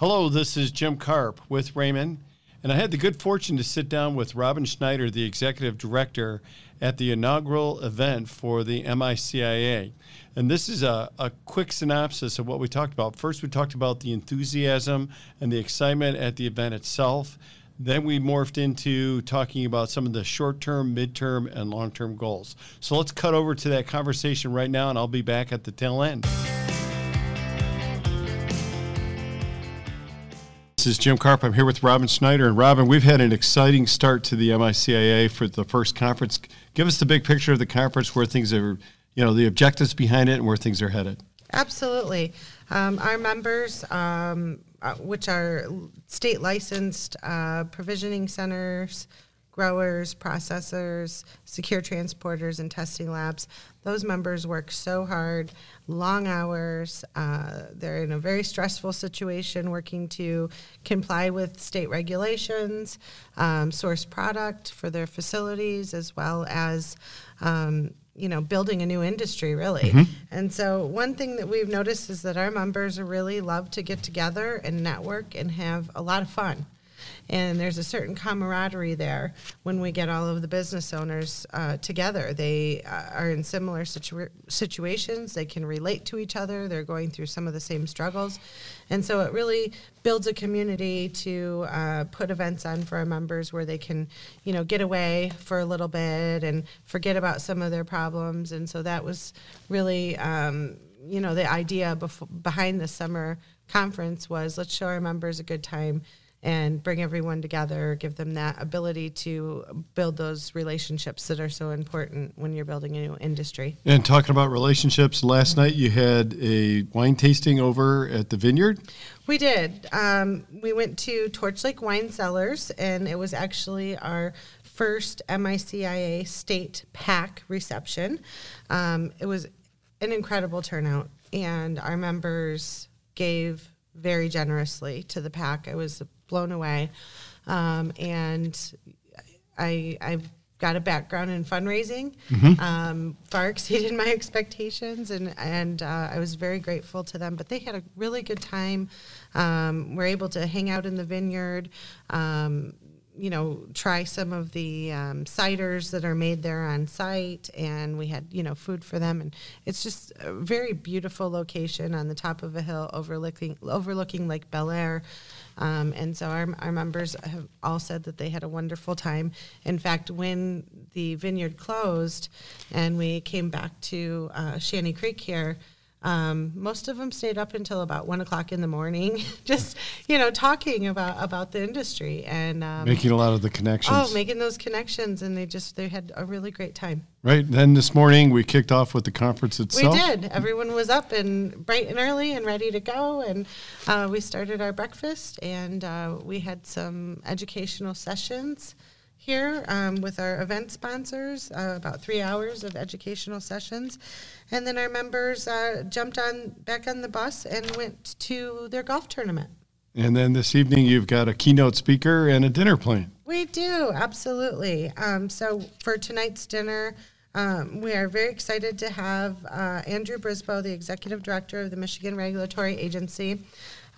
Hello, this is Jim Karp with Rehmann, and I had the good fortune to sit down with Robin Schneider, the executive director, at the inaugural event for the MICIA. And this is a, a quick synopsis of what we talked about. First, we talked about the enthusiasm and the excitement at the event itself. Then we morphed into talking about some of the short term, mid-term, and long term goals. So let's cut over to that conversation right now, and I'll be back at the tail end. This is Jim Carp. I'm here with Robin Schneider. And Robin, we've had an exciting start to the MICIA for the first conference. Give us the big picture of the conference, where things are, you know, the objectives behind it, and where things are headed. Absolutely. Um, our members um, uh, which are state licensed uh, provisioning centers, growers, processors, secure transporters, and testing labs. Those members work so hard, long hours. Uh, they're in a very stressful situation working to comply with state regulations, um, source product for their facilities, as well as um, you know building a new industry really mm-hmm. and so one thing that we've noticed is that our members really love to get together and network and have a lot of fun and there's a certain camaraderie there when we get all of the business owners uh, together. They uh, are in similar situa- situations. They can relate to each other. They're going through some of the same struggles, and so it really builds a community to uh, put events on for our members where they can, you know, get away for a little bit and forget about some of their problems. And so that was really, um, you know, the idea bef- behind the summer conference was let's show our members a good time and bring everyone together, give them that ability to build those relationships that are so important when you're building a new industry. And talking about relationships, last night you had a wine tasting over at the vineyard. We did. Um, we went to Torch Lake Wine Cellars, and it was actually our first MICIA state PAC reception. Um, it was an incredible turnout, and our members gave very generously to the PAC. I was blown away. Um, and I, I've got a background in fundraising, mm-hmm. um, far exceeded my expectations, and and uh, I was very grateful to them. But they had a really good time. Um, we're able to hang out in the vineyard. Um, you know, try some of the um, ciders that are made there on site, and we had you know food for them, and it's just a very beautiful location on the top of a hill overlooking overlooking Lake Bellaire. Um, and so our, our members have all said that they had a wonderful time. In fact, when the vineyard closed and we came back to uh, Shanty Creek here, um, most of them stayed up until about one o'clock in the morning, just you know talking about about the industry and um, making a lot of the connections. Oh, making those connections, and they just they had a really great time. Right. Then this morning we kicked off with the conference itself. We did. Everyone was up and bright and early and ready to go, and uh, we started our breakfast, and uh, we had some educational sessions here um, with our event sponsors, uh, about three hours of educational sessions. And then our members uh, jumped on back on the bus and went to their golf tournament. And then this evening, you've got a keynote speaker and a dinner plan. We do, absolutely. Um, so for tonight's dinner, um, we are very excited to have uh, Andrew Brisbo, the executive director of the Michigan Regulatory Agency.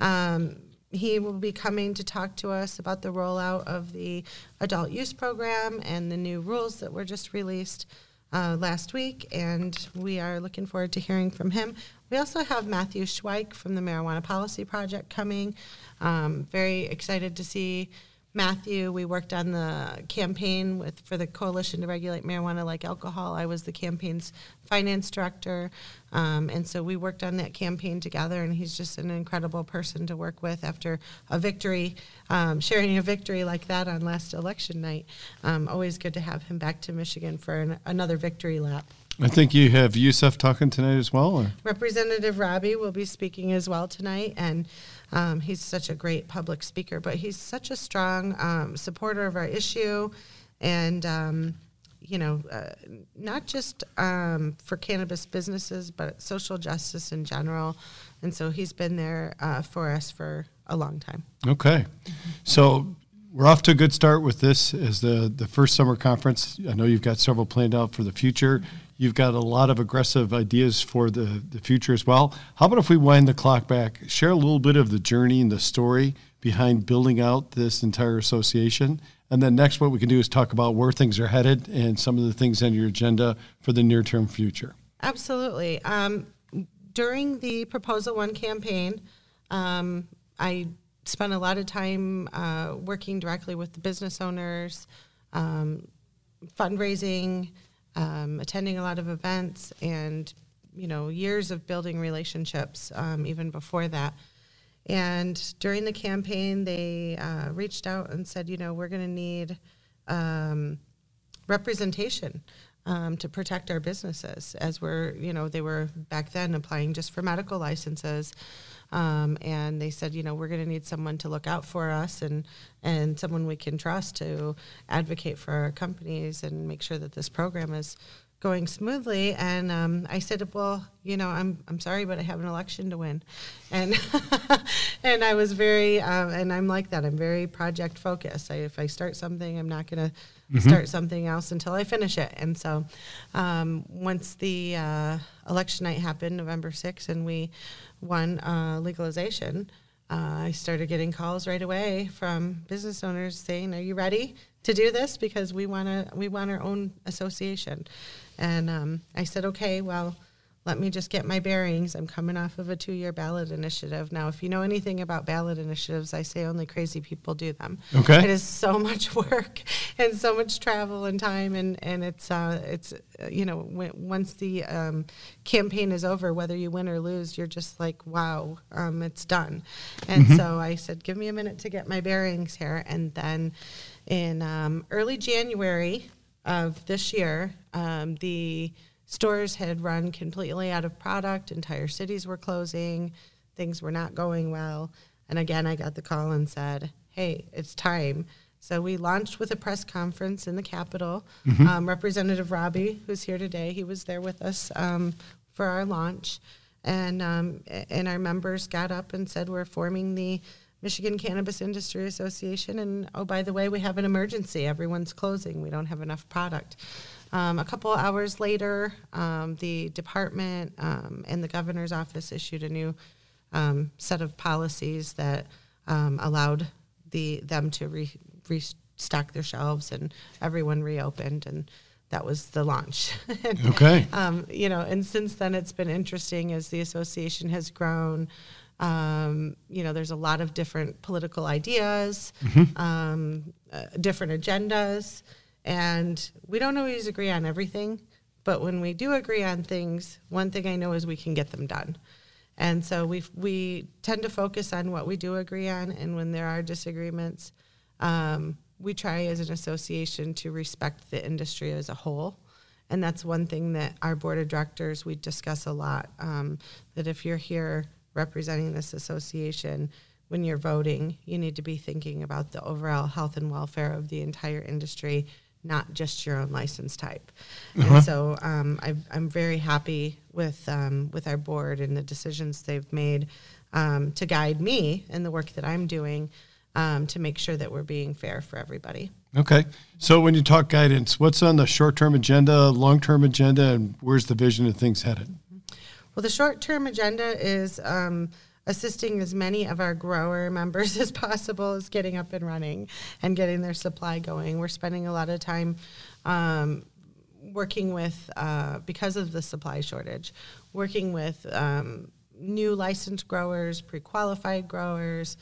Um, he will be coming to talk to us about the rollout of the adult use program and the new rules that were just released uh, last week, and we are looking forward to hearing from him. We also have Matthew Schweich from the Marijuana Policy Project coming. Um, very excited to see Matthew. We worked on the campaign with for the Coalition to Regulate Marijuana Like Alcohol. I was the campaign's finance director, um, and so we worked on that campaign together. And he's just an incredible person to work with after a victory, um, sharing a victory like that on last election night. Um, always good to have him back to Michigan for an, another victory lap. I think you have Yousef talking tonight as well. Or? Representative Rabhi will be speaking as well tonight, and um, he's such a great public speaker, but he's such a strong um, supporter of our issue, and um, you know, uh, not just um, for cannabis businesses, but social justice in general. And so he's been there uh, for us for a long time. Okay, so we're off to a good start with this as the the first summer conference. I know you've got several planned out for the future. You've got a lot of aggressive ideas for the, the future as well. How about if we wind the clock back, share a little bit of the journey and the story behind building out this entire association? And then next, what we can do is talk about where things are headed and some of the things on your agenda for the near term future. Absolutely. Um, during the Proposal One campaign, um, I spent a lot of time uh, working directly with the business owners, um, fundraising, um, attending a lot of events, and you know years of building relationships um, even before that. And during the campaign, they uh, reached out and said, you know, we're going to need um, representation um, to protect our businesses as we're, you know, they were back then applying just for medical licenses. Um, and they said, you know, we're going to need someone to look out for us and, and someone we can trust to advocate for our companies and make sure that this program is going smoothly. And um, I said, "Well, you know, I'm I'm sorry, but I have an election to win," and and I was very um, and I'm like that. I'm very project focused. I, if I start something, I'm not going to mm-hmm. start something else until I finish it. And so, um, once the uh, election night happened, November 6th, and we won uh, legalization. Uh, I started getting calls right away from business owners saying, "Are you ready to do this? Because we want to, we want our own association." And um, I said, "Okay, well, let me just get my bearings. I'm coming off of a two year ballot initiative. Now, if you know anything about ballot initiatives, I say only crazy people do them. Okay. It is so much work and so much travel and time, and, and it's, uh, it's uh, you know, when, once the um, campaign is over, whether you win or lose, you're just like, wow, um, it's done. And mm-hmm. so I said, give me a minute to get my bearings here. And then in um, early January of this year, um, the stores had run completely out of product, entire cities were closing, things were not going well. And again, I got the call and said, hey, it's time. So we launched with a press conference in the Capitol. Mm-hmm. Um, Representative Rabhi, who's here today, he was there with us um, for our launch. And, um, and our members got up and said, we're forming the Michigan Cannabis Industry Association. And oh, by the way, we have an emergency. Everyone's closing. We don't have enough product. Um, a couple hours later, um, the department um, and the governor's office issued a new um, set of policies that um, allowed the them to re- restock their shelves, and everyone reopened, and that was the launch. and, okay. Um, you know, and since then, it's been interesting as the association has grown. Um, you know, there's a lot of different political ideas, mm-hmm. um, uh, different agendas. And we don't always agree on everything, but when we do agree on things, one thing I know is we can get them done. And so we we tend to focus on what we do agree on, and when there are disagreements, um, we try as an association to respect the industry as a whole. And that's one thing that our board of directors we discuss a lot. Um, that if you're here representing this association, when you're voting, you need to be thinking about the overall health and welfare of the entire industry not just your own license type. Uh-huh. And so um, i am very happy with um, with our board and the decisions they've made um, to guide me in the work that I'm doing um, to make sure that we're being fair for everybody. Okay. So when you talk guidance, what's on the short term agenda, long term agenda, and where's the vision of things headed? Well, the short term agenda is um, assisting as many of our grower members as possible is getting up and running and getting their supply going. We're spending a lot of time um, working with, uh, because of the supply shortage, working with um, new licensed growers, pre qualified growers,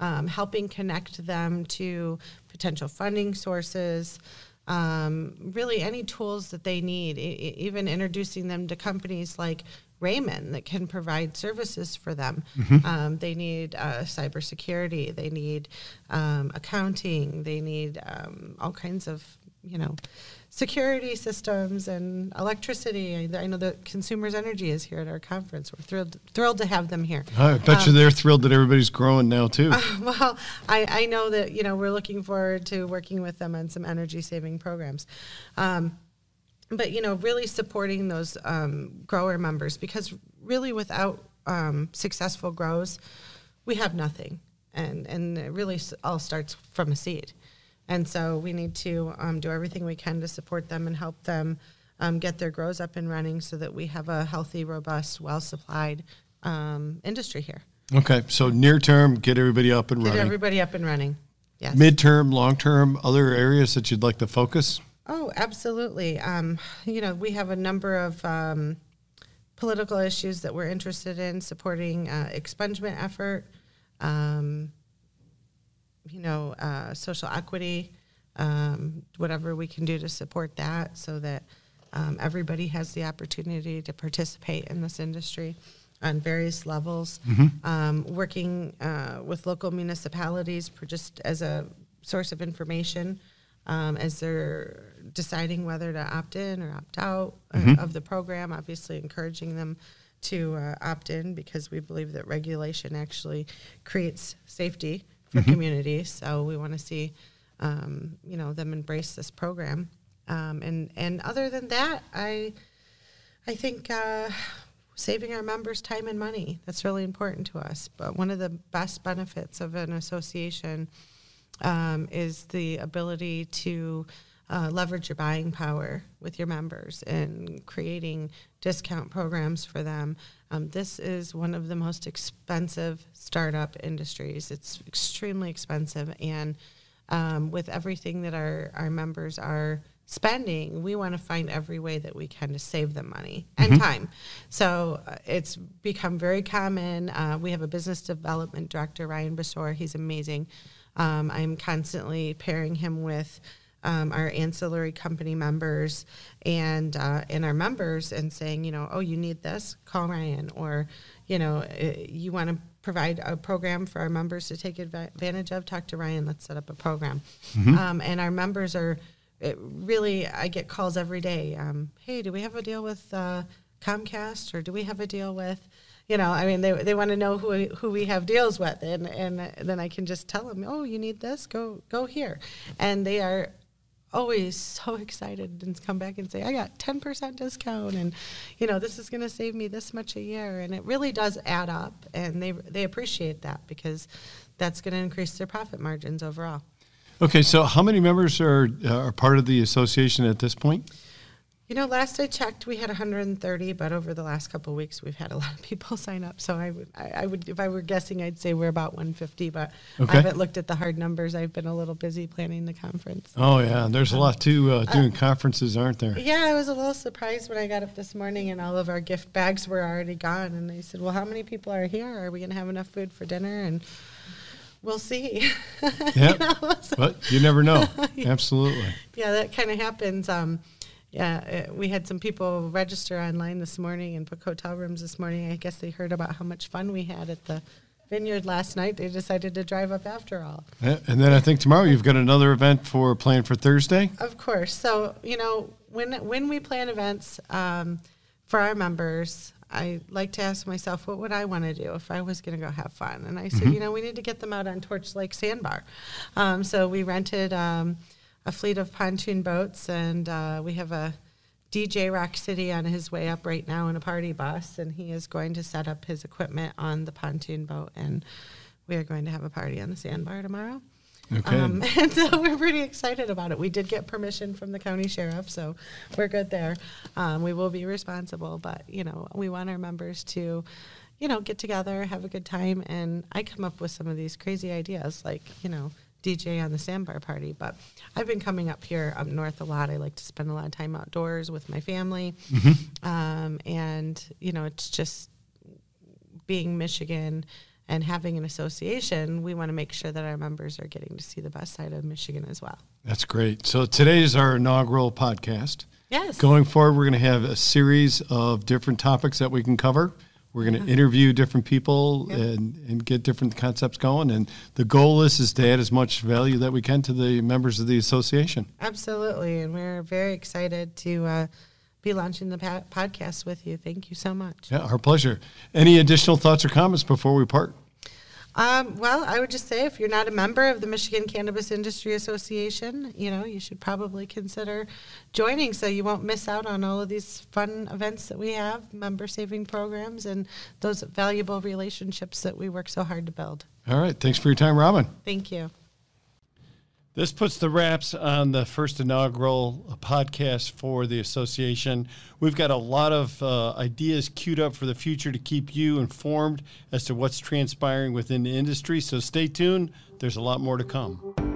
um, helping connect them to potential funding sources. Um, really, any tools that they need, even introducing them to companies like Rehmann that can provide services for them. Mm-hmm. Um, they need uh, cybersecurity, they need um, accounting, they need um, all kinds of, you know, security systems and electricity. I, I, know that Consumers Energy is here at our conference. We're thrilled thrilled to have them here. I bet you um, they're thrilled that everybody's growing now too. Uh, well, I, I know that you know we're looking forward to working with them on some energy saving programs. Um, but you know, really supporting those um, grower members because really, without um, successful grows, we have nothing, and and it really all starts from a seed, and so we need to um, do everything we can to support them and help them um, get their grows up and running so that we have a healthy, robust, well supplied um, industry here. Okay, so near term, get everybody up and Get running. Get everybody up and running. Yes. Midterm, long term, other areas that you'd like to focus? Oh, absolutely. Um, you know, we have a number of um, political issues that we're interested in supporting uh, expungement effort, um, you know, uh, social equity, um, whatever we can do to support that so that um, everybody has the opportunity to participate in this industry on various levels. Um, working uh, with local municipalities for just as a source of information um, as they're deciding whether to opt in or opt out uh, of the program. Obviously, encouraging them to uh, opt in because we believe that regulation actually creates safety for communities. So we want to see, um, you know, them embrace this program. Um, and and other than that, I I think uh, saving our members time and money that's really important to us. But one of the best benefits of an association um, is the ability to uh, leverage your buying power with your members and creating discount programs for them. Um, this is one of the most expensive startup industries. It's extremely expensive, and um, with everything that our, our members are spending, we want to find every way that we can to save them money and time. So uh, it's become very common. Uh, we have a business development director, Ryan Basor. He's amazing. Um, I'm constantly pairing him with um, our ancillary company members and uh, and our members and saying, you know, oh, you need this, call Ryan, or you know, uh, you want to provide a program for our members to take advantage of. Talk to Ryan. Let's set up a program. Um, and our members are it really. I get calls every day. Um, hey, do we have a deal with uh, Comcast, or do we have a deal with you know, I mean, they, they want to know who we, who we have deals with, and, and then I can just tell them, oh, you need this, go go here, and they are always so excited and come back and say, I got ten percent discount, and you know, this is going to save me this much a year, and it really does add up, and they they appreciate that because that's going to increase their profit margins overall. Okay, so how many members are, are part of the association at this point? You know, last I checked, we had 130, but over the last couple of weeks, we've had a lot of people sign up. So I would, I, I would, if I were guessing, I'd say we're about 150. But Okay. I haven't looked at the hard numbers. I've been a little busy planning the conference. Oh, yeah, there's a lot to uh, doing conferences, aren't there? Yeah, I was a little surprised when I got up this morning and all of our gift bags were already gone. And I said, "Well, how many people are here? Are we going to have enough food for dinner?" And we'll see. Yep. know, so- But you never know. Absolutely. yeah, that kind of happens. Um, yeah, uh, we had some people register online this morning and book hotel rooms this morning. I guess they heard about how much fun we had at the vineyard last night. They decided to drive up after all. Yeah, And then I think tomorrow you've got another event for planned for Thursday. Of course. So you know, when when we plan events um, for our members, I like to ask myself, what would I want to do if I was going to go have fun? And I said, you know, we need to get them out on Torch Lake Sandbar. Um, so we rented um, a fleet of pontoon boats, and uh, we have a DJ Rock City on his way up right now in a party bus, and he is going to set up his equipment on the pontoon boat, and we are going to have a party on the sandbar tomorrow. Okay. Um, and so we're pretty excited about it. We did get permission from the county sheriff, so we're good there. Um, we will be responsible, but you know, we want our members to, you know, get together, have a good time, and I come up with some of these crazy ideas, like you know, DJ on the sandbar party. But I've been coming up here up north a lot. I like to spend a lot of time outdoors with my family, um, and you know, it's just being Michigan and having an association, we want to make sure that our members are getting to see the best side of Michigan as well. That's great. So today is our inaugural podcast. Yes. Going forward, we're going to have a series of different topics that we can cover. We're going to interview different people Yep. and, and get different concepts going. And the goal is, is to add as much value that we can to the members of the association. Absolutely. And we're very excited to uh, be launching the pa- podcast with you. Thank you so much. Yeah, our pleasure. Any additional thoughts or comments before we part? Um, well, I would just say if you're not a member of the Michigan Cannabis Industry Association, you know, you should probably consider joining so you won't miss out on all of these fun events that we have, member saving programs, and those valuable relationships that we work so hard to build. All right. Thanks for your time, Robin. Thank you. This puts the wraps on the first inaugural podcast for the association. We've got a lot of uh, ideas queued up for the future to keep you informed as to what's transpiring within the industry. So stay tuned, there's a lot more to come.